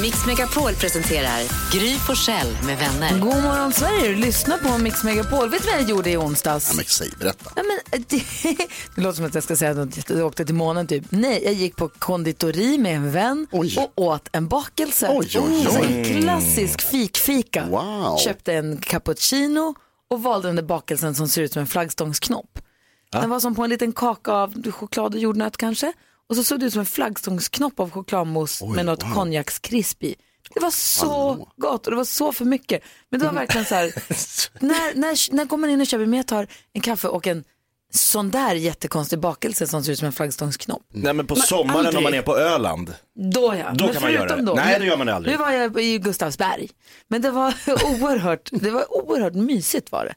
Mix Megapol presenterar Gry Forssell med vänner. God morgon Sverige, lyssna på Mix Megapol. Vet du vad jag gjorde i onsdags? Ja, men säg, berätta. Ja, men, det, det låter som att jag ska säga att jag åkte till månen typ. Nej, jag gick på konditori med en vän Oj. och åt en bakelse. Oj, oj, oj. Alltså en klassisk fikfika. Wow. Köpte en cappuccino och valde den där bakelsen som ser ut som en flaggstångsknopp. Den var som på en liten kaka av choklad och jordnöt kanske. Och så såg det ut som en flaggstångsknopp av chokladmousse med något wow. konjakskrisp i. Det var så gott och det var så för mycket. Men det var verkligen så här, när, när, när går man in och köper, men jag tar en kaffe och en sån där jättekonstig bakelse som ser ut som en flaggstångsknopp. Nej men på sommaren aldrig. om man är på Öland. Då ja. Då men kan man göra det. Då, Nej, men- det gör man aldrig. Nu var jag i Gustavsberg. Men det var oerhört, det var oerhört mysigt var det.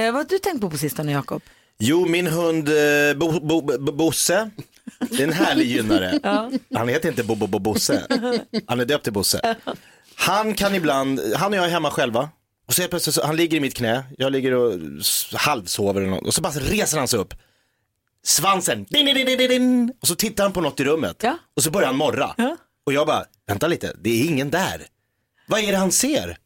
Eh, vad har du tänkt på på sistone Jakob? Jo, min hund eh, bo, bo, bo, Bosse, det är en härlig gynnare. Han heter inte Bo, bo, bo, Bosse, han är döpt till Bosse. Han kan ibland, han och jag är hemma själva. Och så helt plötsligt, så, han ligger i mitt knä, jag ligger och s- halvsover eller något. Och så bara reser han sig upp. Svansen, din, din, din, din, din. Och så tittar han på något i rummet. Ja. Och så börjar han morra. Ja. Och jag bara, vänta lite, det är ingen där. Vad är det han ser?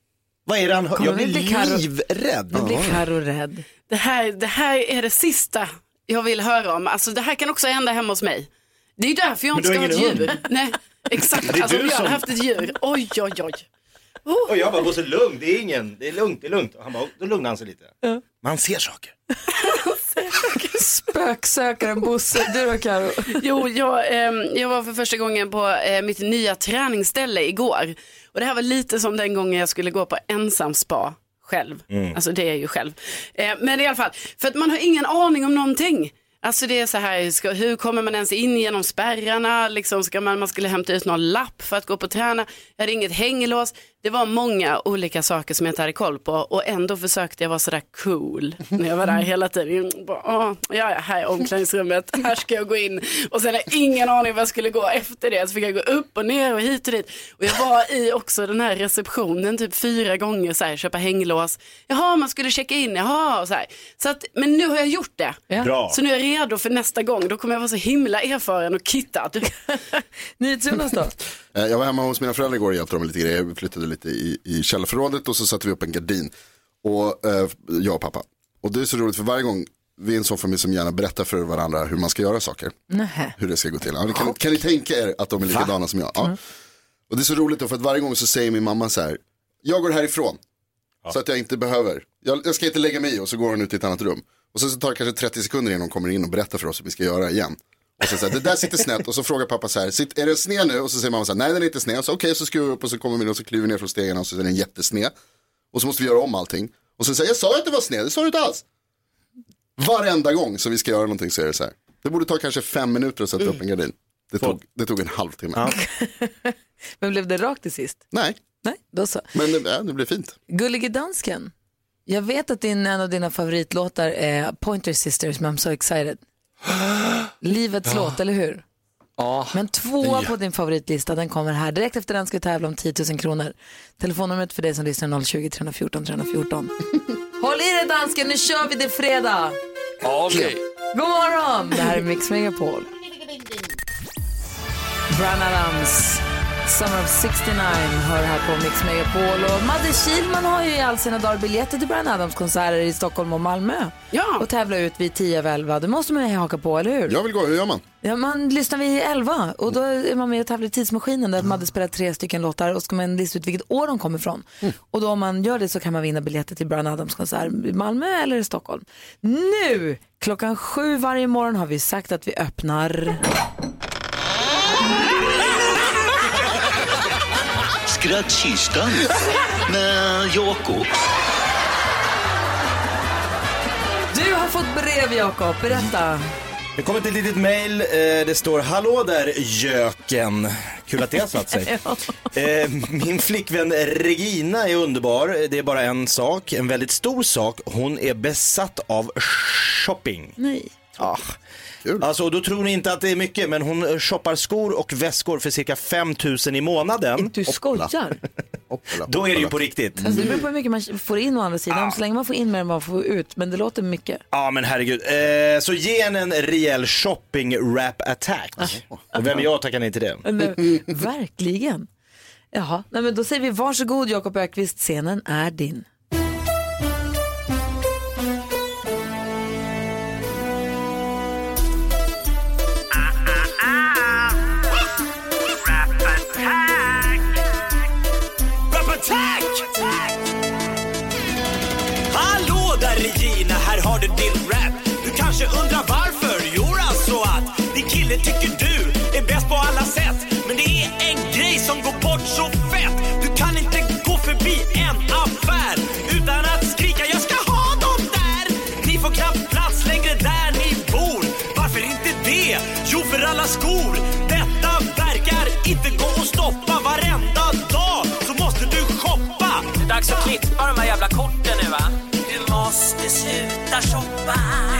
Vad är det han hör? Kommer Jag blir vi bli Karo- livrädd. Nu blir Karo rädd. Det här, det här är det sista jag vill höra om. Alltså det här kan också hända hemma hos mig. Det är därför jag inte ska har ha ett djur. hund. Nej, exakt. Det är Alltså du om jag hade som- haft ett djur. Oj, oj, oj. Och jag bara, Bosse lugn, det är ingen, det är lugnt, det är lugnt. Och han bara, då lugnar han sig lite. Man ser saker. Spöksökaren Bosse, du då Karo? Jo, jag, ehm, jag var för första gången på eh, mitt nya träningsställe igår. Och det här var lite som den gången jag skulle gå på ensam spa själv. Alltså det är ju själv. Eh, men i alla fall, för att man har ingen aning om någonting. Alltså det är så här, ska, hur kommer man ens in genom spärrarna? Liksom ska man, man skulle hämta ut någon lapp för att gå på träna. Jag hade inget hänglås. Det var många olika saker som jag inte hade koll på och ändå försökte jag vara sådär cool när jag var där hela tiden. Bara, Åh, ja, ja, här är omklädningsrummet, här ska jag gå in och sen har jag ingen aning vad jag skulle gå efter det. Så fick jag gå upp och ner och hit och dit. Och jag var i också den här receptionen typ fyra gånger så här, köpa hänglås. Jaha, man skulle checka in, jaha och så här. Så att, men nu har jag gjort det. Ja. Bra. Så nu är jag redo för nästa gång. Då kommer jag vara så himla erfaren och kittad. NyhetsJonas då? Eh, Jag var hemma hos mina föräldrar igår och hjälpte dem med lite grejer. Vi flyttade lite i, i källarförrådet och så satte vi upp en gardin. Och eh, jag och pappa. Och det är så roligt för varje gång vi är en sån familj som gärna berättar för varandra hur man ska göra saker. Nähä. Hur det ska gå till. Ja, kan, kan ni tänka er att de är likadana som jag? Ja. Och det är så roligt då för att varje gång så säger min mamma så här. Jag går härifrån. Så att jag inte behöver. Jag, jag ska inte lägga mig i och så går hon ut i ett annat rum. Och sen så tar det kanske 30 sekunder innan hon kommer in och berättar för oss hur vi ska göra igen. Och så säger det där sitter snett och så frågar pappa så här, "Sitt- är den sned nu? Och så säger mamma så här, nej den är inte sned. Så okej, så skruvar vi upp och så kommer vi in och så kliver vi ner från stegen och så är den jättesned. Och så måste vi göra om allting. Och så säger jag, sa ju att det var sned, det sa du inte alls. Varenda gång som vi ska göra någonting så är det så här. Det borde ta kanske fem minuter att sätta upp en gardin. Det tog, det tog en halvtimme. Ja. Men blev det rakt till sist? Nej, Nej, då så. men det, ja, det blir fint. Gullige dansken, jag vet att din, en av dina favoritlåtar är Pointer Sisters, men I'm so excited. Livets låt, eller hur? Ja, Men tvåa på din favoritlista, den kommer här. Direkt efter den ska vi tävla om 10 000 kronor. Telefonnumret för dig som lyssnar är 020 314 314. Håll i dig dansken, nu kör vi det fredag. okej. God morgon! Det här är Mix Megapol. Brian Adams, Summer of 69 hör här på Mix Megapol. Och Madde Kihlman har ju i all sina dagar biljetter till Brian Adams konserter i Stockholm och Malmö. Ja. Och tävlar ut vid 10 över 11. Det måste man ju haka på, eller hur? Jag vill gå, hur gör man? Ja, man lyssnar vid 11 och då är man med och tävlar i Tidsmaskinen där Madde spelar tre stycken låtar och ska man lista ut vilket år de kommer ifrån. Och då om man gör det så kan man vinna biljetter till Brian Adams konsert i Malmö eller i Stockholm. Nu, klockan sju varje morgon har vi sagt att vi öppnar... Skrattkistan med Jakob. Du har fått brev Jakob, berätta. Det kommer ett litet mail, eh, det står Hallå där göken. Kul att det har satt sig. Eh, Min flickvän Regina är underbar. Det är bara en sak, en väldigt stor sak. Hon är besatt av shopping. Nej. Ah. Alltså, då tror ni inte att det är mycket, men hon eh, shoppar skor och väskor för cirka 5 000 i månaden. Du skojar. Då är det ju på riktigt. Alltså, det beror på hur mycket man får in å andra sidan. Så länge man får in mer än man får ut. Men det låter mycket. Ja men herregud. Eh, så ge henne en rejäl shopping rap attack. Och vem är jag att tacka nej till det? Men, verkligen. Jaha, nej, men då säger vi varsågod Jakob Ökvist, scenen är din. Dags att klippa de här jävla korten nu va? Du måste sluta shoppa.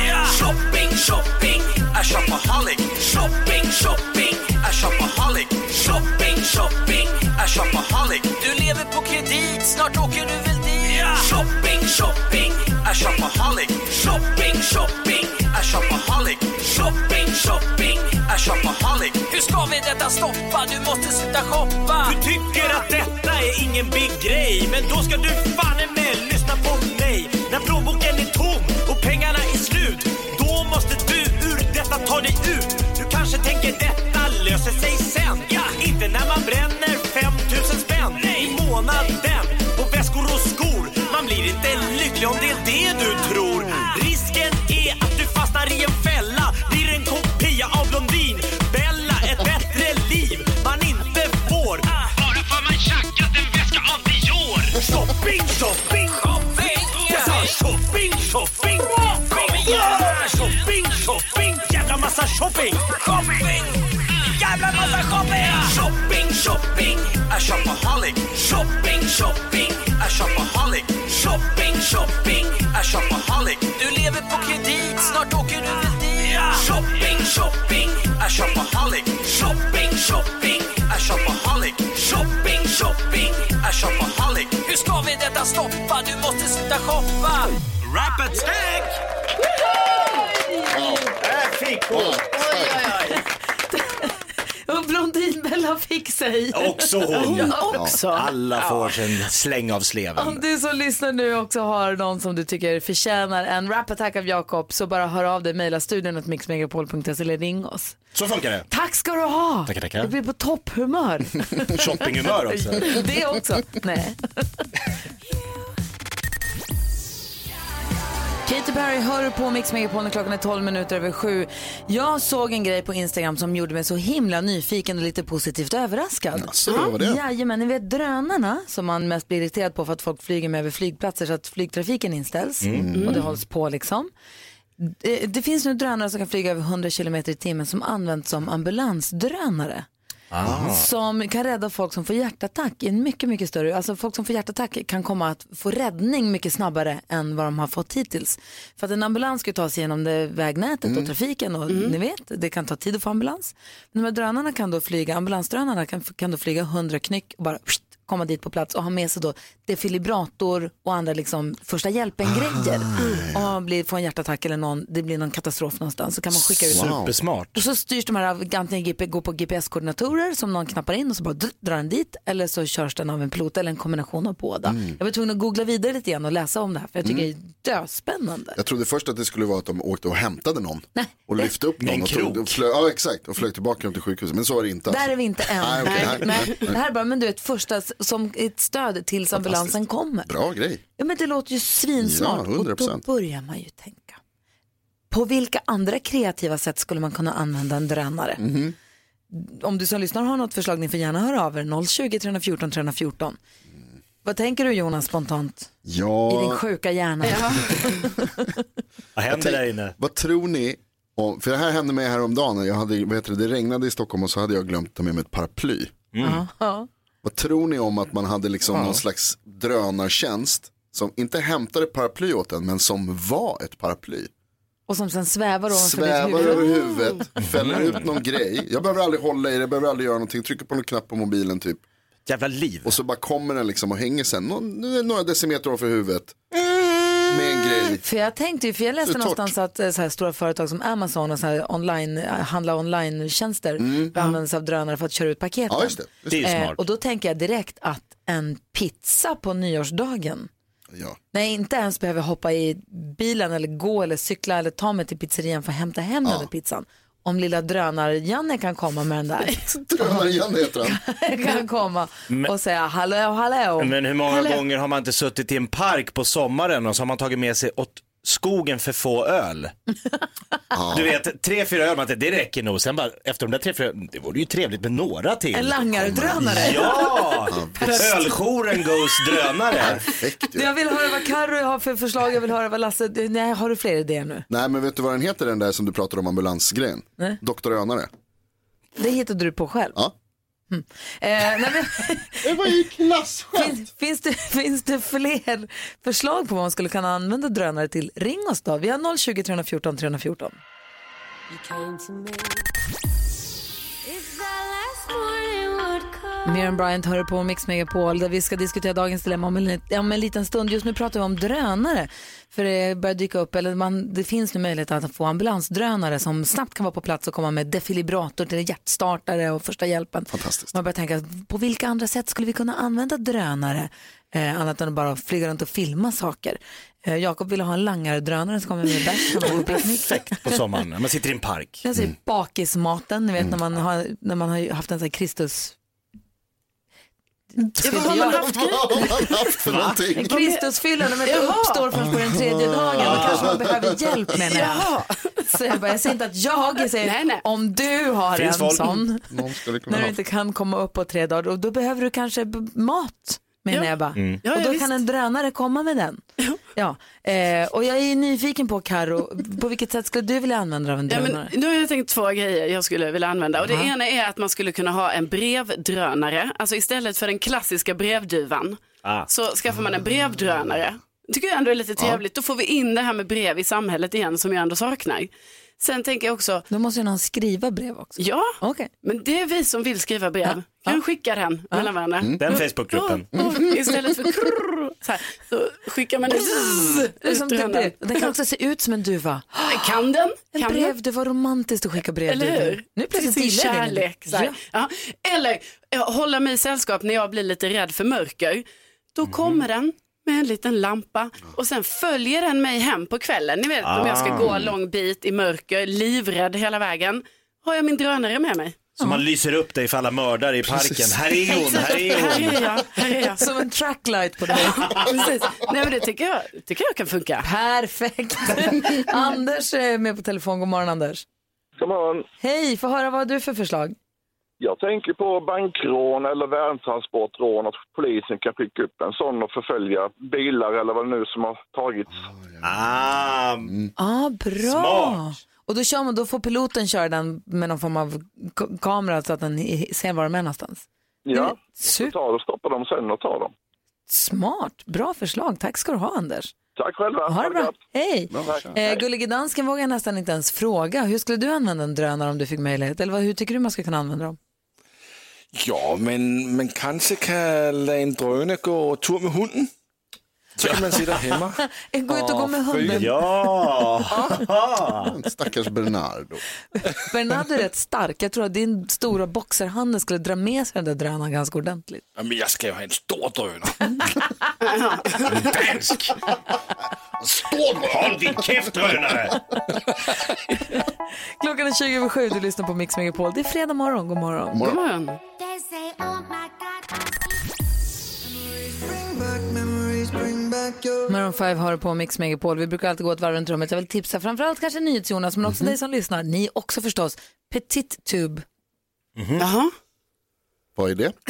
Ja. Shopping, shopping, a shopaholic. Shopping, shopping, a shopaholic. Shopping, shopping, a shopaholic. Du lever på kredit, snart åker du väl dit? Ja. Shopping, shopping, a shopaholic. Shopping, shopping, ska vi detta stoppa? Du måste sluta shoppa. Du tycker att detta är ingen big grej Men då ska du fan med lyssna på mig. När plånboken är tom och pengarna är slut Då måste du ur detta ta dig ut. Du kanske tänker detta löser sig sen. Ja, inte när man bränner 5000 spänn i månaden på väskor och skor. Man blir inte lycklig om det är det du tror. Shopping! Shopping, shopping A shopaholic Shopping, shopping A shopaholic Shopping, shopping A shopaholic Du lever på kredit, snart åker du väl dit? Shopping, shopping, a shopaholic. Shopping, shopping, a shopaholic. Shopping, shopping, a shopaholic. Hur ska vi detta stoppa? Du måste sluta shoppa. Rap attack! Där fick hon! Och Blondinbella fick sig. Också hon. Hon också. Alla får sin släng av sleven. Om du som lyssnar nu också har någon som du tycker förtjänar en rap attack av Jakob så bara hör av dig, mejla studion åt mixmegapol.se eller ring oss. Så funkar det. Tack ska du ha! Tackar, tackar. Jag blir på topphumör. Shoppinghumör också. Det också. Nej. Katy Perry hör på Mix Megapol när klockan är 12 minuter över sju. Jag såg en grej på Instagram som gjorde mig så himla nyfiken och lite positivt överraskad. Vad var det? Jajamän, ni vet drönarna som man mest blir irriterad på för att folk flyger med över flygplatser så att flygtrafiken inställs och det hålls på liksom. Det, det finns nu drönare som kan flyga över 100 km i timmen som används som ambulansdrönare. Som kan rädda folk som får hjärtattack i en mycket, mycket större, alltså folk som får hjärtattack kan komma att få räddning mycket snabbare än vad de har fått hittills. För att en ambulans ska ta sig igenom det vägnätet och trafiken och ni vet, det kan ta tid att få ambulans. Men de här drönarna kan då flyga, ambulansdrönarna kan, kan då flyga 100 knyck och bara pst, komma dit på plats och ha med sig då defibrillator och andra liksom första hjälpen-grejer. Om man blir, får en hjärtattack eller någon, det blir någon katastrof någonstans så kan man skicka ut Supersmart. och så styrs de här av antingen GP, går på GPS-koordinatorer som någon knappar in och så bara dr- drar den dit eller så körs den av en pilot eller en kombination av båda. Jag var tvungen att googla vidare lite grann och läsa om det här för jag tycker det är döspännande. Jag trodde först att det skulle vara att de åkte och hämtade någon. Nej. Och lyfte upp någon En och, tog, och flög, ja, exakt, och flög tillbaka till sjukhuset. Men så var det inte. Där alltså. är vi inte än. Nej, okej, nej. Men det här är bara, men du vet, första som ett stöd tills ambulansen kommer. Bra grej. Ja, men det låter ju svinsmart. Ja, och då 100%. börjar man ju tänka. På vilka andra kreativa sätt skulle man kunna använda en drönare? Mhm. Om du som lyssnar har något förslag, ni får gärna höra av er. 020 314 314. Vad tänker du Jonas spontant i din Ja, sjuka hjärna? Vad händer där inne? vad tror ni om, för det här hände mig häromdagen. Jag hade, vad heter det, regnade i Stockholm och så hade jag glömt ta med mig ett paraply. Ja. Vad tror ni om att man hade liksom någon slags drönartjänst som inte hämtade paraply åt en men som var ett paraply? Och som sen svävar ovanför Svävar ditt huvud. över huvudet, fäller ut någon grej. Jag behöver aldrig hålla i det, jag behöver aldrig göra någonting. Trycker på någon knapp på mobilen typ. Jävla liv. Och så bara kommer den liksom och hänger sen några decimeter ovanför huvudet. Med en grej. För jag tänkte ju, för jag läste någonstans att eh, så här stora företag som Amazon och så här online, eh, handla online-tjänster använder sig av drönare för att köra ut paketen. Mm. Ja, just det. Just Det Eh, och då tänker jag direkt att en pizza på nyårsdagen, Ja. när jag inte ens behöver hoppa i bilen eller gå eller cykla eller ta mig till pizzerian för att hämta hem den där pizzan. Om lilla drönar-Janne kan komma med den där, Drönare-Janne heter han. kan komma och säga hallå, hallå. Men hur många gånger har man inte suttit i en park på sommaren och så har man tagit med sig åt skogen för få öl? Du vet, tre, fyra öl, man det räcker nog. Sen bara, efter de där tre, fyra, det vore ju trevligt med några till. En langardrönare. Ja! Öljouren goes drönare. Perfekt ju. Jag vill höra vad Carro har för förslag, jag vill höra vad Lasse, nej har du fler idéer nu? Nej men vet du vad den heter den där som du pratade om ambulansgrejen? Doktor Önare. Det hittade du på själv? Ja. Eh, nej, men, Det var ju klasskämt. finns, finns, det, finns det fler förslag på vad man skulle kunna använda drönare till? Ring oss då. Vi har 020 314 314. Miriam Bryant hör på Mix Megapol där vi ska diskutera dagens dilemma om en, om en liten stund. Just nu pratar vi om drönare. För det börjar dyka upp, eller man, det finns nu möjlighet att få ambulansdrönare som snabbt kan vara på plats och komma med defibrillator till hjärtstartare och första hjälpen. Fantastiskt. Man börjar tänka, på vilka andra sätt skulle vi kunna använda drönare? Eh, annat än att bara flyga runt och filma saker. Eh, Jakob ville ha en langardrönare som kommer med bärs. Perfekt på sommaren, man sitter i en park. Jag säger bakismaten, ni vet när man har, när man har haft en sån här Kristus... vad har man haft? Vad har man haft för någonting? En Kristusfylla när man inte uppstår förrän på den tredje dagen. Då kanske man behöver hjälp jag. Jaha. Så jag, bara, jag säger inte att jag, jag säger Nej, nej. om du har Finns en folk? sån. När du inte kan komma upp på tre dagar, och då behöver du kanske mat. Menar Ja. jag bara. Ja, och ja, då visst. kan en drönare komma med den. Ja. Eh, och jag är nyfiken på Karo, på vilket sätt skulle du vilja använda av en Ja, drönare? men, nu har jag tänkt två grejer jag skulle vilja använda. Och det ena är att man skulle kunna ha en brevdrönare. Alltså istället för den klassiska brevduvan Ah. så skaffar man en brevdrönare. tycker jag ändå är lite trevligt. Då får vi in det här med brev i samhället igen som jag ändå saknar. Sen tänker jag också, Då måste ju någon skriva brev också. ja, Okej. men det är vi som vill skriva brev. Kan du skicka den mellan varandra? Den Facebookgruppen. Ja, och istället för krrrr, så här, så skickar man en Det är som det drönare. brev. Den kan också se ut som en duva. Kan den? En Kan brev, det var romantiskt att skicka brev. Eller hur? Nu plötsligt gillar jag kärlek. Så här. Ja. Ja. Eller eh, hålla mig i sällskap när jag blir lite rädd för mörker. Då Mhm. kommer den med en liten lampa och sen följer den mig hem på kvällen. Ni vet om jag ska Ah. gå en lång bit i mörker, livrädd hela vägen. Har jag min drönare med mig. Så man lyser upp dig för alla mördare i parken. Här är hon, här är Här hon. är jag, här är jag. Som en tracklight på dig. Precis. Nej men det tycker jag, tycker jag kan funka. Perfekt. Anders är med på telefon. God morgon Anders. God morgon. Hej, få höra vad har du för förslag? Jag tänker på bankrån eller värdtransportrån, att polisen kan skicka upp en sån och förfölja bilar eller vad det nu som har tagits. Ah, ah, bra. Smart. Och då, kör man, då får piloten köra den med någon form av kamera så att den ser var de är någonstans. Ja, så Super. tar och stoppar dem sen och tar dem. Smart, bra förslag. Tack ska du ha Anders. Tack själva. Ha det bra. Hej. Eh. Gullige dansken vågar jag nästan inte ens fråga. Hur skulle du använda en drönare om du fick möjlighet? Eller vad, hur tycker du man ska kunna använda dem? Ja, men man kanske kan låta en drönare gå tur med hunden. Så kan man sitta hemma. Gå ut och gå med hunden. ja. Stackars Bernardo. Bernardo är rätt stark. Jag tror att din stora boxerhand skulle dra med sig den där drönaren ganska ordentligt. Ja, Men jag ska ju ha en stor drönare. Dansk. Stor Håll din käft drönare. Klockan är 20 över sju, du lyssnar på Mix Megapol. Det är fredag morgon, god morgon. God morgon. Maroon 5 har på Mix Megapol. Vi brukar alltid gå ett varv runt rummet. Jag vill tipsa framförallt kanske NyhetsJonas, men också dig som lyssnar. Ni också förstås. Petit Tube. Jaha. Vad är det?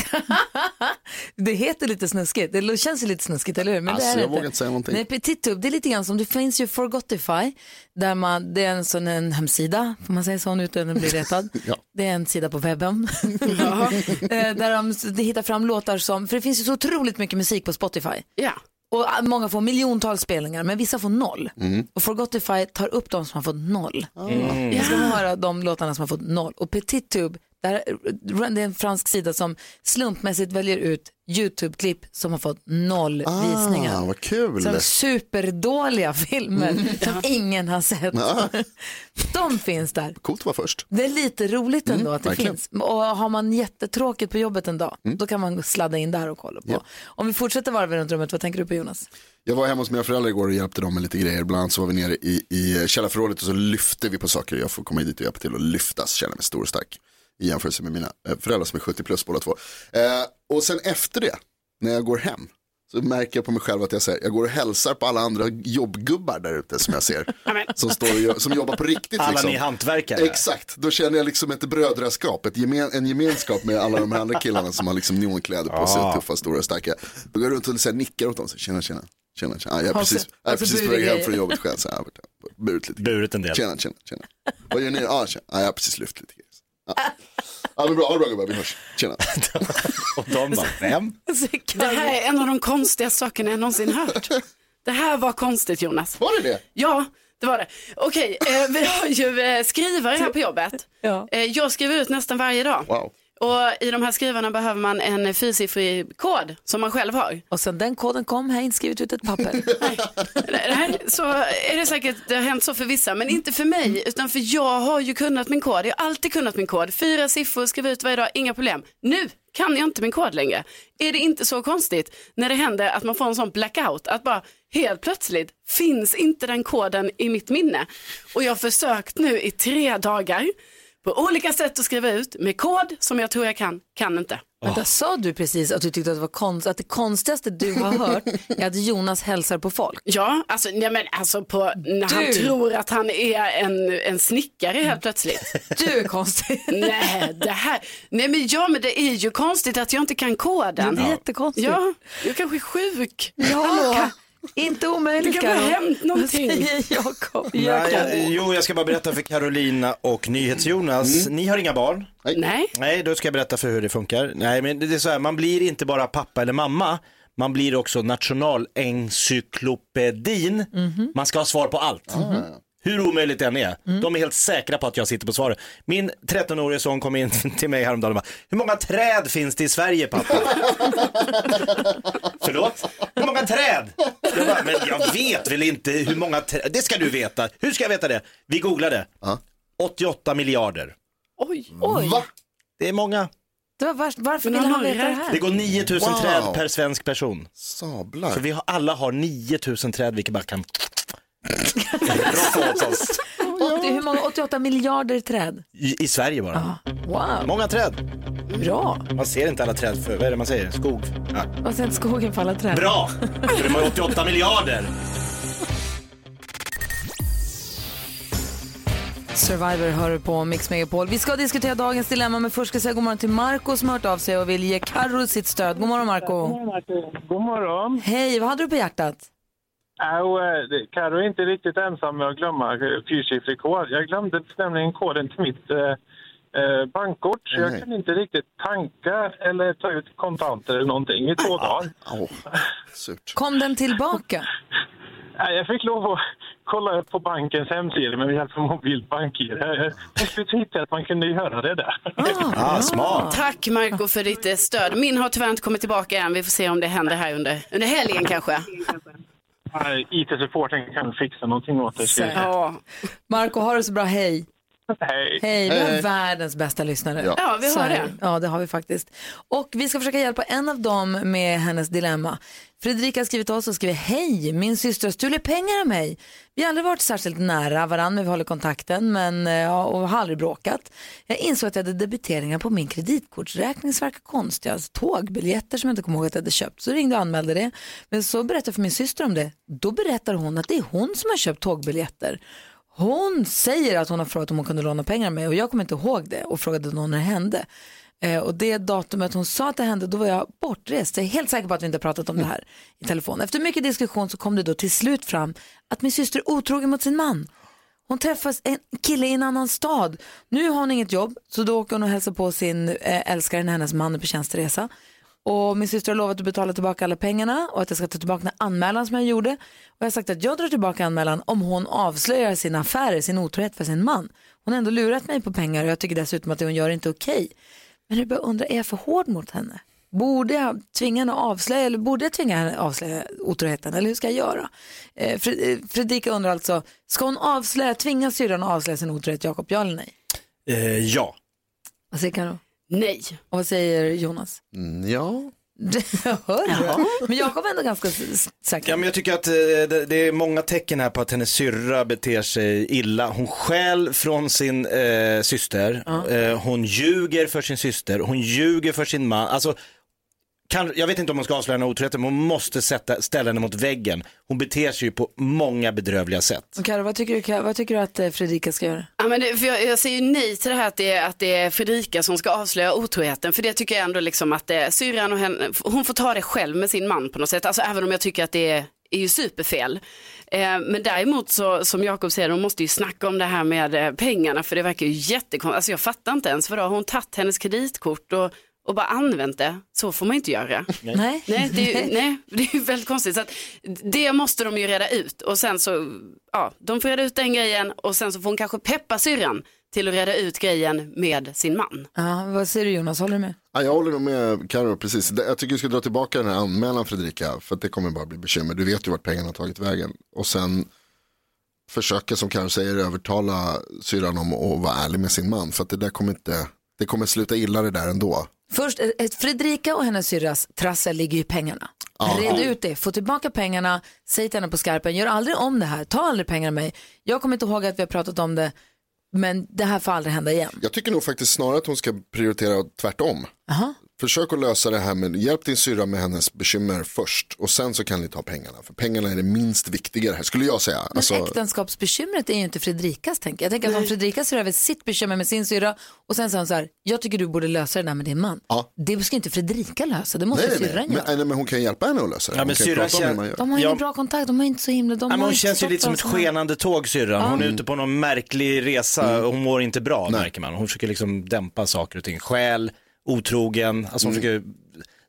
Det heter lite snuskigt. Det känns ju lite snuskigt, eller hur? Men Alltså, det är jag inte. vågar inte säga någonting. Nej, Petit Tube, det är lite grann som, det finns ju Forgotify, där man, det är en sån en hemsida, får man säga så nu utan att bli retad? Ja. Det är en sida på webben. Eh, där de, de hittar fram låtar som, för det finns ju så otroligt mycket musik på Spotify. Ja. Och ah, många får miljontals spelningar, men vissa får noll. Mm. Och Forgotify tar upp de som har fått noll. Mm. Jag ska höra de låtarna som har fått noll. Och Petit Tube, där, det är en fransk sida som slumpmässigt väljer ut YouTube-klipp som har fått noll visningar. Ah, vad kul. Som superdåliga filmer som ingen har sett. Ja. De finns där. Coolt att vara först. Det är lite roligt ändå att det verkligen. finns. Och har man jättetråkigt på jobbet en dag, då kan man sladda in där och kolla på. Om vi fortsätter varva runt rummet, vad tänker du på Jonas? Jag var hemma hos mina föräldrar igår och hjälpte dem med lite grejer. Bland annat så var vi nere i, i källarförrådet och så lyfte vi på saker. Jag får komma dit och hjälpa till och lyftas, känna mig stor och stark. I jämförelse med mina eh, föräldrar som är 70 plus båda två. Eh, och sen efter det, när jag går hem, så märker jag på mig själv att jag, säger, jag går och hälsar på alla andra jobbgubbar där ute som jag ser. som, står och gör, som jobbar på riktigt. Alla liksom. ni hantverkare. Exakt, då känner jag liksom ett brödraskap, ett gemen, en gemenskap med alla de här andra killarna som har liksom neonkläder på sig, Ah. tuffa, stora, starka. Då går jag runt och så här, nickar åt dem, så, tjena, tjena. Tjena, tjena. Ah, jag är precis, jag är har så precis på väg hem från jobbet själv. Så här, burit lite. Burit en del. Tjena, tjena, tjena. Vad gör ni? Ah, tjena. Ah, jag har precis lyft lite Ja, ah, men bra, ha det bra gubbar, vi hörs. Tjena. Och de bara, vem? Det här är en av de konstigaste sakerna jag någonsin hört. Det här var konstigt Jonas. Var det det? Ja, det var det. Okej, eh, vi har ju eh, skrivare här på jobbet. Ja. Eh, jag skriver ut nästan varje dag. Wow. Och i de här skrivarna behöver man en fyrsiffrig kod som man själv har. Och sen den koden kom, har jag inte skrivit ut ett papper. Nej, så är det säkert, det har hänt så för vissa, men inte för mig, utan för jag har ju kunnat min kod. Jag har alltid kunnat min kod. Fyra siffror, skriver ut varje dag, inga problem. Nu kan jag inte min kod längre. Är det inte så konstigt när det händer att man får en sån blackout, att bara helt plötsligt finns inte den koden i mitt minne. Och jag har försökt nu i tre dagar på olika sätt att skriva ut med kod som jag tror jag kan, kan inte. Vänta, sa du precis att du tyckte att det var konst, att det konstigaste du har hört är att Jonas hälsar på folk? Ja, alltså, nej, men, alltså på, när han Du. tror att han är en, en snickare helt plötsligt. Du är konstig. nej, det här, nej men ja men det är ju konstigt att jag inte kan koden. Det är jättekonstigt. Ja, jag kanske är sjuk. Ja, inte omöjligt Det kan ha hänt någonting. Jakob? Nej, jag, jo, jag ska bara berätta för Carolina och NyhetsJonas. Ni har inga barn. Nej. Nej, då ska jag berätta för hur det funkar. Nej, men det är så här, man blir inte bara pappa eller mamma. Man blir också nationalencyklopedin. Man ska ha svar på allt. Hur omöjligt det än är. De är helt säkra på att jag sitter på svaret. Min 13-årige son kom in till mig häromdagen och bara, hur många träd finns det i Sverige pappa? Förlåt? Hur många träd? Jag bara, men jag vet väl inte hur många träd, det ska du veta. Hur ska jag veta det? Vi googlade. 88 miljarder. Oj. Oj, Va? Det är många. det var värst. varför Men ville han veta det här? Det går 9000 Wow. träd per svensk person. Sablar. Så vi har, alla har 9000 träd vilka bara kan. 80, hur många? 88 miljarder träd. I, I Sverige bara. Wow, Många träd. bra. Man ser inte alla träd för, vad är det man säger? Skog. Ja. Och sen skogen för alla träd. Bra! För de har 88 miljarder. Survivor hör du på Mix Megapol. Vi ska diskutera dagens dilemma, men först ska jag säga god morgon till Marco som har hört av sig och vill ge Carro sitt stöd. God morgon Marco. God morgon. Hej, vad hade du på hjärtat? Au, eh, det- Karo är inte riktigt ensam med att glömma eh, fyrsiffrig kod. Jag glömde nämligen koden till mitt eh, eh, bankkort. Så jag Nej. kan inte riktigt tanka eller ta ut kontanter eller någonting i två dagar. Åh, surt. Kom den tillbaka? Nej, Jag fick lov att kolla på bankens hemsida med hjälp av mobilt bank-id. Jag skulle hitta att man kunde göra det där. Ah, smart. Tack Marco för ditt stöd. Min har tyvärr inte kommit tillbaka än. Vi får se om det händer här under, under helgen kanske. IT-supporten kan fixa någonting åt det. Ja, Marco, har det så bra. Hej. Hej. Hej, vi har Hej. världens bästa lyssnare. Ja. ja vi har är det. Ja, det har vi faktiskt. Och vi ska försöka hjälpa en av dem med hennes dilemma. Fredrika har skrivit till oss och skriver Hej, min syster har stulit pengar av mig. Vi har aldrig varit särskilt nära varandra, men vi håller kontakten men, eh, ja, och har aldrig bråkat. Jag insåg att jag hade debiteringar på min kreditkortsräkning som verkar konstiga. Alltså, tågbiljetter som jag inte kommer ihåg att jag hade köpt. Så ringde jag och anmälde det. Men så berättade jag för min syster om det. Då berättar hon att det är hon som har köpt tågbiljetter. Hon säger att hon har frågat om hon kunde låna pengar av mig och jag kommer inte ihåg det och frågade någon när det hände. Eh, och det datumet hon sa att det hände, då var jag bortrest. Jag är helt säker på att vi inte har pratat om det här i telefon. Efter mycket diskussion så kom det då till slut fram att min syster är otrogen mot sin man. Hon träffar en kille i en annan stad. Nu har hon inget jobb, så då åker hon och hälsar på sin eh, älskare när hennes man är på tjänsteresa. Och min syster har lovat att betala tillbaka alla pengarna och att jag ska ta tillbaka den anmälan som jag gjorde. Och jag har sagt att jag drar tillbaka anmälan om hon avslöjar sina affärer, sin otrohet för sin man. Hon har ändå lurat mig på pengar och jag tycker dessutom att det hon gör är inte okej. Men jag börjar undra, är jag för hård mot henne? Borde jag tvinga henne att avslöja eller borde jag tvinga henne att avslöja otroheten eller hur ska jag göra? Eh, eh, Fredrika undrar alltså, ska hon avslöja, tvinga syrran att avslöja sin otrohet, Jakob, ja eller nej? Eh, ja. Vad säger Karo? Nej. Och vad säger Jonas? Mm, ja. Jag hör det. Men Jakob är ändå ganska säker. Ja, men jag tycker att eh, det, det är många tecken här på att hennes syrra beter sig illa. Hon stjäl från sin eh, syster, eh, hon ljuger för sin syster, hon ljuger för sin man. Alltså, kan, jag vet inte om hon ska avslöja henne otroheten, men hon måste sätta, ställa henne mot väggen. Hon beter sig ju på många bedrövliga sätt. Och Karo, vad tycker du, Karo, vad tycker du att eh, Fredrika ska göra? Ja, men det, för jag, jag säger ju nej till det här att det, är, att det är Fredrika som ska avslöja otroheten. För det tycker jag ändå liksom att det, syrran och henne, hon får ta det själv med sin man på något sätt. Alltså även om jag tycker att det är, är ju superfel. Eh, men däremot så, som Jakob säger, de måste ju snacka om det här med eh, pengarna. För det verkar ju jättekonstigt. Alltså jag fattar inte ens, vadå, har hon tagit hennes kreditkort och, och bara använt det? Så får man inte göra. Nej. Nej, det är, ju, nej, det är ju väldigt konstigt. Så att det måste de ju reda ut och sen så, ja, de får reda ut den grejen och sen så får hon kanske peppa syrran till att reda ut grejen med sin man. Ja, vad säger du Jonas, håller du med? Ja, jag håller nog med Karo precis. Jag tycker du ska dra tillbaka den här anmälan Fredrika. För att det kommer bara bli bekymmer. Du vet ju vart pengarna har tagit vägen. Och sen försöka som Karo säger övertala syrran om att vara ärlig med sin man. För att det där kommer inte, det kommer sluta illa det där ändå. Först, eh, eh, Fredrika och hennes syrras trassel ligger ju i pengarna. Ja. Red ut det, få tillbaka pengarna, säg till henne på skarpen, gör aldrig om det här, ta aldrig pengar av mig. Jag kommer inte ihåg att vi har pratat om det, men det här får aldrig hända igen. Jag tycker nog faktiskt snarare att hon ska prioritera tvärtom. Aha. Försök att lösa det här med, hjälp din syrra med hennes bekymmer först. Och sen så kan ni ta pengarna. För pengarna är det minst viktiga här, skulle jag säga. Men Alltså, äktenskapsbekymret är ju inte Fredrikas tänker jag. Jag tänker att om Fredrika ser över sitt bekymmer med sin syrra och sen säger hon så här, jag tycker du borde lösa det där med din man. Ja. Det ska inte Fredrika lösa, det måste nej, nej, syrran nej. göra. Men, nej, men hon kan hjälpa henne att lösa det. Ja, men syrran känner-. De har Ja. ingen bra kontakt, de har inte så himla... De har hon inte känns ju lite som ett skenande tåg syrran. Hon är ute på någon märklig resa och hon mår inte bra märker man. Hon försöker liksom dämpa saker och ting. Skäl, otrogen, alltså hon försöker...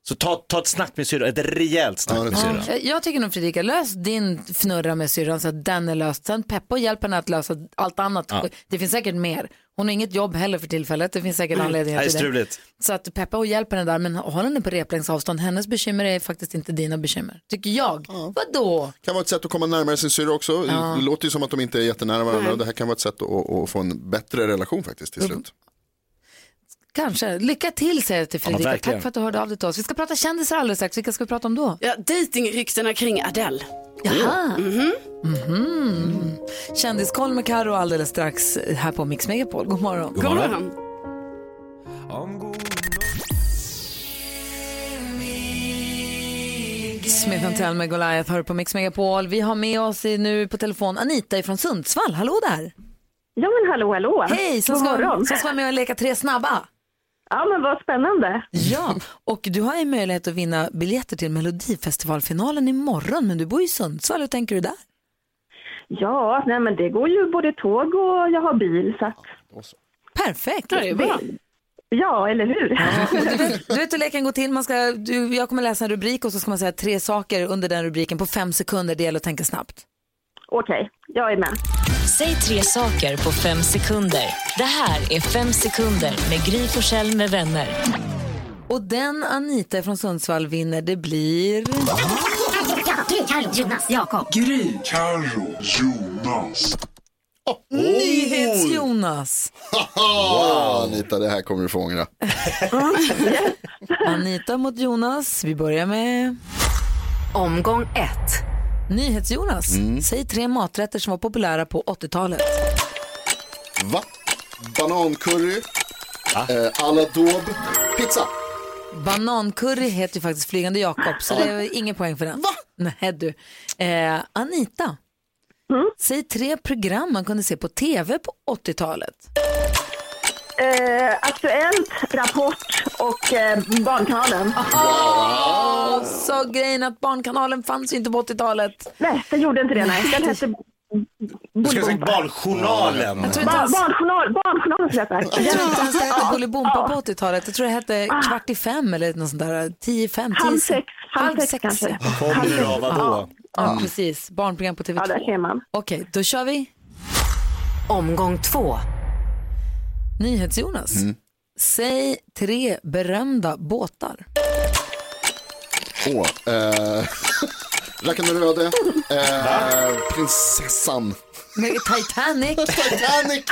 Så ta, ta ett snack med syrran, ett rejält snack med syrran. Ja, jag tycker nog Fredrika, lös din fnurra med syrran så att den är löst. Sen peppa och hjälp henne att lösa allt annat. Ja. Det finns säkert mer. Hon har inget jobb heller för tillfället. Det finns säkert anledningar Det är till det. struligt. Så att peppa och hjälp henne där, men håll henne på replängds avstånd. Hennes bekymmer är faktiskt inte dina bekymmer. Tycker jag. Vadå? kan vara ett sätt att komma närmare sin syrra också. Ja. Det låter ju som att de inte är jättenära varandra. Nej. Det här kan vara ett sätt att, att få en bättre relation faktiskt till slut. Kanske. Lycka till säger jag till Ja, Fredrika. verkligen. Tack för att du hörde av dig till oss. Vi ska prata kändisar alldeles strax. Vilka ska vi prata om då? Ja, dejtingryktena kring Adele. Jaha. Mhm. Kändiskoll med Karo alldeles strax här på Mix Megapol. God morgon. God morgon. Smith Tell med Goliath hör på Mix Megapol. Vi har med oss i- nu på telefon Anita från Sundsvall. Hallå där! Ja men hallå hallå! Hej, som God ska, morgon. som ska vara med och leka Tre snabba. Ja men vad spännande. Ja, och du har ju möjlighet att vinna biljetter till Melodifestivalfinalen imorgon, men du bor i Sundsvall. Hur tänker du där? Ja, nej men det går ju både tåg och jag har bil så att... Perfekt! Ja, det är bra. Ja, eller hur? Du vet, du vet hur leken går till. Man ska, du, jag kommer läsa en rubrik och så ska man säga tre saker under den rubriken på fem sekunder. Det gäller att tänka snabbt. Okej, jag är med. Säg tre saker på fem sekunder. Det här är Fem sekunder med Gry Forssell med vänner. Och den Anita från Sundsvall vinner, det blir... Gry, Carro, Jonas, Jakob. Gry, Carro, Jonas. NyhetsJonas! Wow, Anita, det här kommer du få ångra. Anita mot Jonas. Vi börjar med... Omgång ett. NyhetsJonas, säg tre maträtter som var populära på 80-talet. Va? Banancurry, eh, à la daube, pizza. Banancurry heter ju faktiskt Flygande Jakob, så det är ingen poäng för den. Va? Nej du. Eh, Anita, säg tre program man kunde se på tv på 80-talet. Eh, aktuellt, Rapport och eh, Barnkanalen. Åh, så grejen att Barnkanalen fanns ju inte på 80-talet. Nej, den gjorde inte det. Nej. Den hette Du ska säga Barnjournalen. Jag tror inte Bar- ens- barnjournal, barnjournalen jag säga. Jag tror inte ens det hette Bolibompa Ja. på 80-talet. Jag tror det hette kvart i fem eller något sånt där. Tio, fem, tio, Halv sex, halv sex kanske. Kommer du av vadå? Ja, precis. Barnprogram på TV2. Ja, där ser man. Okej, då kör vi. Omgång två. NyhetsJonas. Säg tre berömda båtar. Åh, eh, Racken med röde, eh, prinsessan, Med Titanic. Titanic,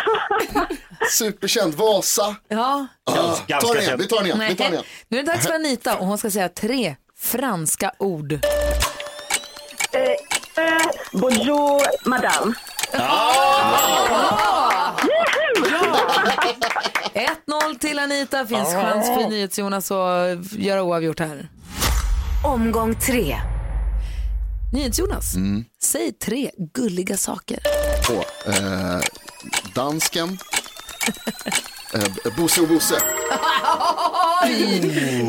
superkänd, Vasa. Ja. Ah, ganska ta den igen, vi tar den igen. Vi tar den Nej. igen. Nu är det dags för Anita och hon ska säga tre franska ord. Eh, eh, bonjour, madame. 1-0 till Anita. Finns chans för NyhetsJonas att göra oavgjort här. Omgång tre. NyhetsJonas, säg tre gulliga saker. Åh, eh, dansken, eh, Bosse och Bosse.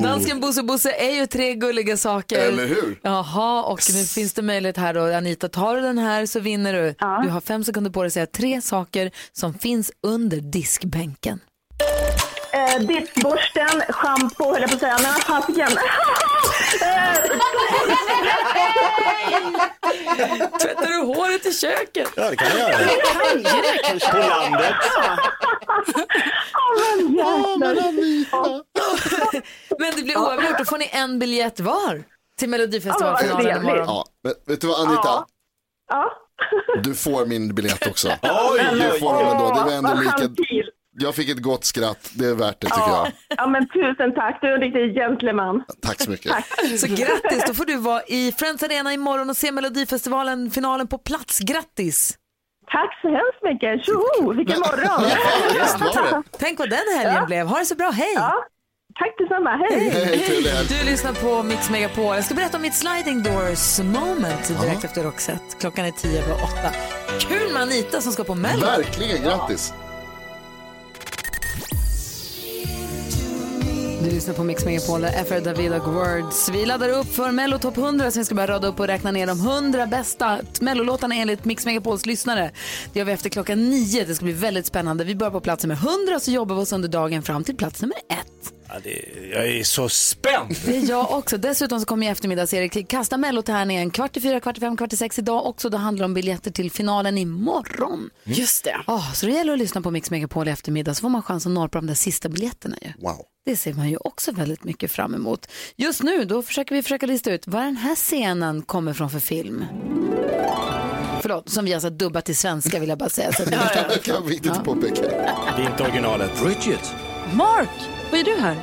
Dansken Bosse Bosse är ju tre gulliga saker. Eller hur? Jaha, och nu finns det möjlighet här då. Anita, tar du den här så vinner du. Du har fem sekunder på dig att säga tre saker som finns under diskbänken. Eh, diskborsten, schampo höll jag på att säga, men fasiken. Tvättar du håret i köket? Ja, det kan jag göra. På landet. Men det blir oavgjort, då får ni en biljett var till Melodifestivalfinalen imorgon. Ja, men vet du vad Anita? Ja. Du får min biljett också. Oj, Du oj, får den ändå. Det var ändå lika... Jag fick ett gott skratt, det är värt det tycker Ja. jag. ja, men tusen tack. Du är en riktig gentleman. Tack så mycket. Så grattis, då får du vara i Friends Arena imorgon och se Melodifestivalen, finalen på plats. Grattis! Tack så hemskt mycket. Tjoho, vilken morgon. Det. Tänk vad den helgen blev. Ha det så bra, hej! Ja. Tack detsamma. Hej. Hej, helg. Du lyssnar på Mix Megapol. Jag ska berätta om mitt sliding doors moment direkt efter Roxette. Klockan är tio över åtta. Kul med Anita som ska på Mello. Verkligen, grattis. Du lyssnar på Mix Megapol, där FR David och Words. Vi laddar upp för Mello Top 100 så vi ska börja rada upp och räkna ner de 100 bästa Mellolåtarna enligt Mix Megapols lyssnare. Det gör vi efter klockan nio. Det ska bli väldigt spännande. Vi börjar på plats nummer 100 så jobbar vi oss under dagen fram till plats nummer ett. Ja, det, jag är så spänd. Det är jag också. Dessutom så kommer i eftermiddags-Erik kasta mellotärningen kvart i fyra, kvart i fem, kvart i sex idag också. Det handlar om biljetter till finalen imorgon. Just det. Oh, så det gäller att lyssna på Mix Megapol i eftermiddag så får man chans att norpa de där sista biljetterna ju. Wow. Det ser man ju också väldigt mycket fram emot. Just nu då försöker vi försöka lista ut vad den här scenen kommer från för film. Förlåt, som vi alltså dubbat till svenska vill jag bara säga. Så att ni förstår. Det kan vara viktigt att påpeka. Det är inte originalet. Bridget, Mark, vad gör du här?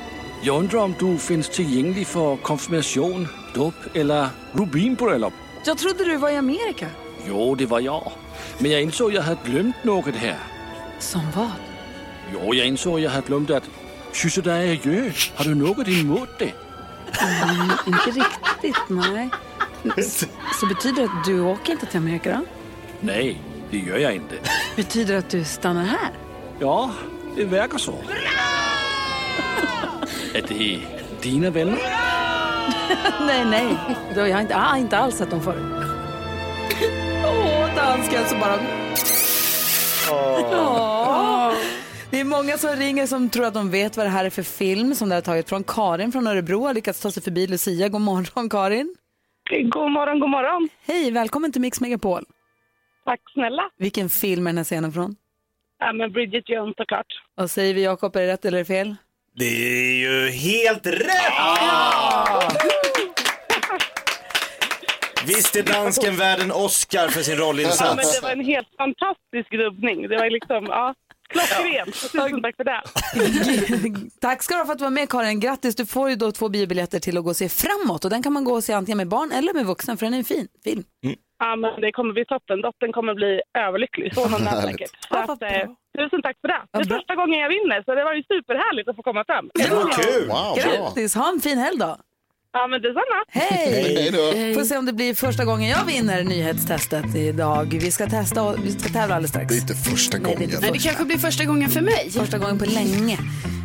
jag undrar om du finns tillgänglig för konfirmation, dop eller rubinbröllop? Jag trodde du var i Amerika. Jo, det var jag. Men jag insåg att jag hade glömt något här. Som vad? Jo, jag insåg att jag hade glömt att kyssa dig adjö. Har du något emot det? Mm, inte riktigt, nej. Så, så betyder det att du åker inte till Amerika då? Nej, det gör jag inte. Betyder det att du stannar här? Ja, det verkar så. Är det dina vänner? nej, nej. Jag har inte, ah, inte alls sett dem förr. Åh, dansken som bara... Åh. Det är många som ringer som tror att de vet vad det här är för film som det har tagit från. Karin från Örebro har lyckats ta sig förbi Lucia. God morgon Karin. God morgon, god morgon. Hej, välkommen till Mix Megapol. Tack snälla. Vilken film är den här scenen från? Ja, men Bridget Jones såklart. Vad säger vi Jakob, är det rätt eller är det fel? Det är ju helt rätt! Visst är dansken värd en Oscar för sin Ja, men rollinsats? det var en helt fantastisk rubbning. Det var liksom, ja, klockrent. Tusen tack för det. Tack ska du ha för att du var med Karin. Grattis, du får ju då två biobiljetter till att gå och se framåt och den kan man gå och se antingen med barn eller med vuxna för den är en fin film. Ja, men det kommer bli toppen. Dottern kommer bli överlycklig. Så hon är Härligt. säkert. Så att, eh, tusen tack för det. Det är första gången jag vinner, så det var ju superhärligt att få komma fram. Grattis, ha en fin helg då. Ja, men detsamma. Hej! Hej då. Får se om det blir första gången jag vinner nyhetstestet idag. Vi ska testa och vi ska tävla alldeles strax. Det är inte första Nej, det inte Nej, det första. kanske blir första gången för mig. Första gången på länge.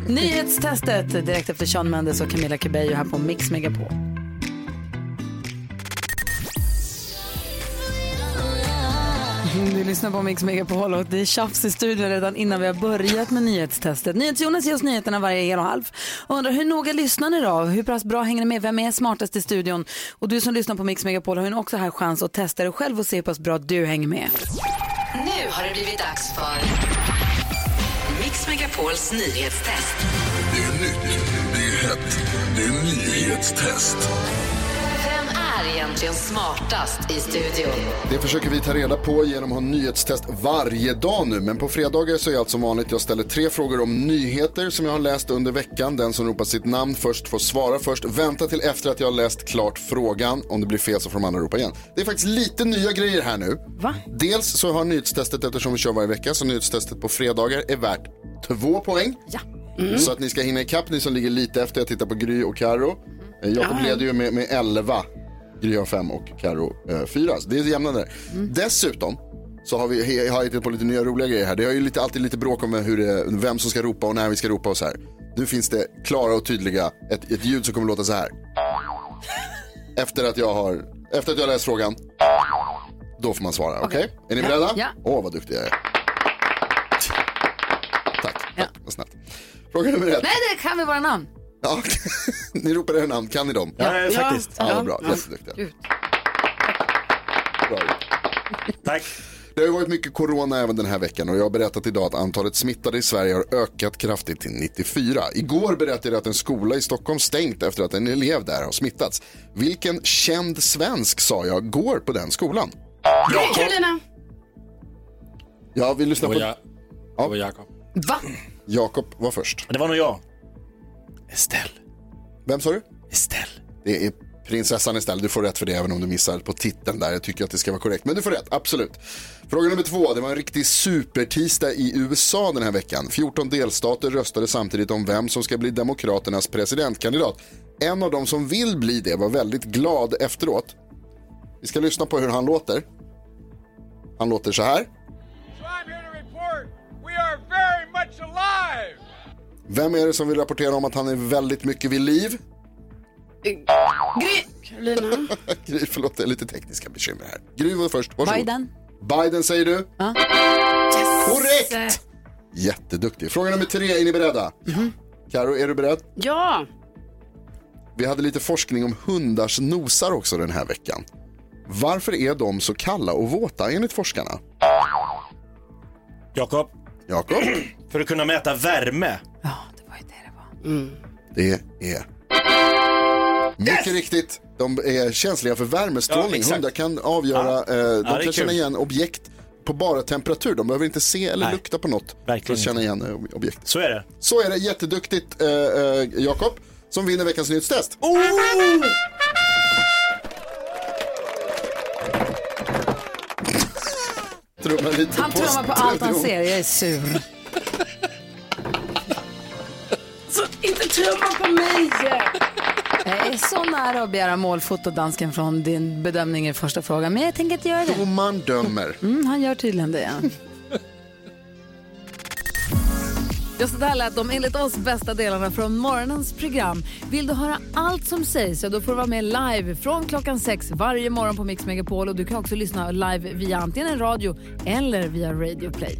Nyhetstestet direkt efter Sean Mendes och Camilla Cabello här på Mix Megapol. Du lyssnar på Mix Megapol och det är tjafs i studion redan innan vi har börjat med nyhetstestet. NyhetsJonas ger oss nyheterna varje hel och halv. Och undrar hur noga lyssnar ni då? Hur pass bra hänger ni med? Vem är smartast i studion? Och du som lyssnar på Mix Megapol har ju också här chans att testa dig själv och se hur pass bra du hänger med. Nu har det blivit dags för Mix Megapols nyhetstest. Det är nytt, det är hett, det är nyhetstest. Är egentligen smartast i studion? Det försöker vi ta reda på genom att ha nyhetstest varje dag nu. Men på fredagar så är allt som vanligt. Jag ställer tre frågor om nyheter som jag har läst under veckan. Den som ropar sitt namn först får svara först. Vänta till efter att jag har läst klart frågan. Om det blir fel så får de andra ropa igen. Det är faktiskt lite nya grejer här nu. Va? Dels så har nyhetstestet, eftersom vi kör varje vecka, så nyhetstestet på fredagar är värt två poäng. Ja. Så att ni ska hinna ikapp, ni som ligger lite efter. Jag tittar på Gry och Karo. Eh, Jakob Ja. leder ju med, med 11. Gry har 5 och Karo 4. Så det är jämna där. Dessutom så har vi har hittat på lite nya roliga grejer här. Det är ju lite, alltid lite bråk om hur det, vem som ska ropa och när vi ska ropa och så här. Nu finns det klara och tydliga, ett, ett ljud som kommer låta så här. Efter att jag har, efter att jag har läst frågan. Då får man svara, okej? Är ni Ja. beredda? Ja. Åh, vad duktig jag är. Tack, tack vad snällt. Fråga nummer ett. Nej, det kan vi våra namn. Ja, ni ropar era namn, kan ni dem? Ja, Ja. faktiskt. Ja, Ja. bra, Ja. jätteduktiga. Bra. Tack. Det har varit mycket corona även den här veckan och jag har berättat idag att antalet smittade i Sverige har ökat kraftigt till 94. Igår berättade jag att en skola i Stockholm stängt efter att en elev där har smittats. Vilken känd svensk sa jag går på den skolan? Carolina. Ja, vi lyssnar på... Ja. Det var Jakob. Va? Jakob var först. Det var nog jag. Estelle. Vem sa du? Estelle. Det är prinsessan Estelle. Du får rätt för det även om du missar på titeln där. Jag tycker att det ska vara korrekt. Men du får rätt, absolut. Fråga nummer två. Det var en riktig supertisdag i USA den här veckan. 14 delstater röstade samtidigt om vem som ska bli demokraternas presidentkandidat. En av dem som vill bli det var väldigt glad efteråt. Vi ska lyssna på hur han låter. Han låter så här. Vem är det som vill rapportera om att han är väldigt mycket vid liv? Gry. Carolina. Gry, förlåt, det är lite tekniska bekymmer här. Gry var först, varsågod. Biden. Biden säger du. Ja. Korrekt! Jätteduktig. Fråga nummer tre, är ni beredda? Karo, är du beredd? Ja. Vi hade lite forskning om hundars nosar också den här veckan. Varför är de så kalla och våta enligt forskarna? Jakob. Jakob? För att kunna mäta värme. Det är mycket riktigt. De är känsliga för Ja, värmestrålning. exakt. Hundar kan avgöra, Ja. eh, Ja, de är kan känna kul. igen objekt på bara temperatur. De behöver inte se eller Nej. lukta på något för Verkligen att känna igen eh, objekt. Så är det. Så är det, jätteduktigt eh, eh, Jakob som vinner veckans nyhetstest. Oh! Trummar lite Han trummar på allt han ser. Jag är sur. Trumma på mig. Jag är så nära att begära målfoto, dansken, från din bedömning i första frågan. Men jag tänker inte göra det. Domaren dömer. Mm, han gör tydligen det. Ja. Det här lät de enligt oss bästa delarna från morgonens program. Vill du höra allt som sägs så då får du vara med live från klockan sex varje morgon på Mix Megapol. Och du kan också lyssna live via antingen en radio eller via Radio Play.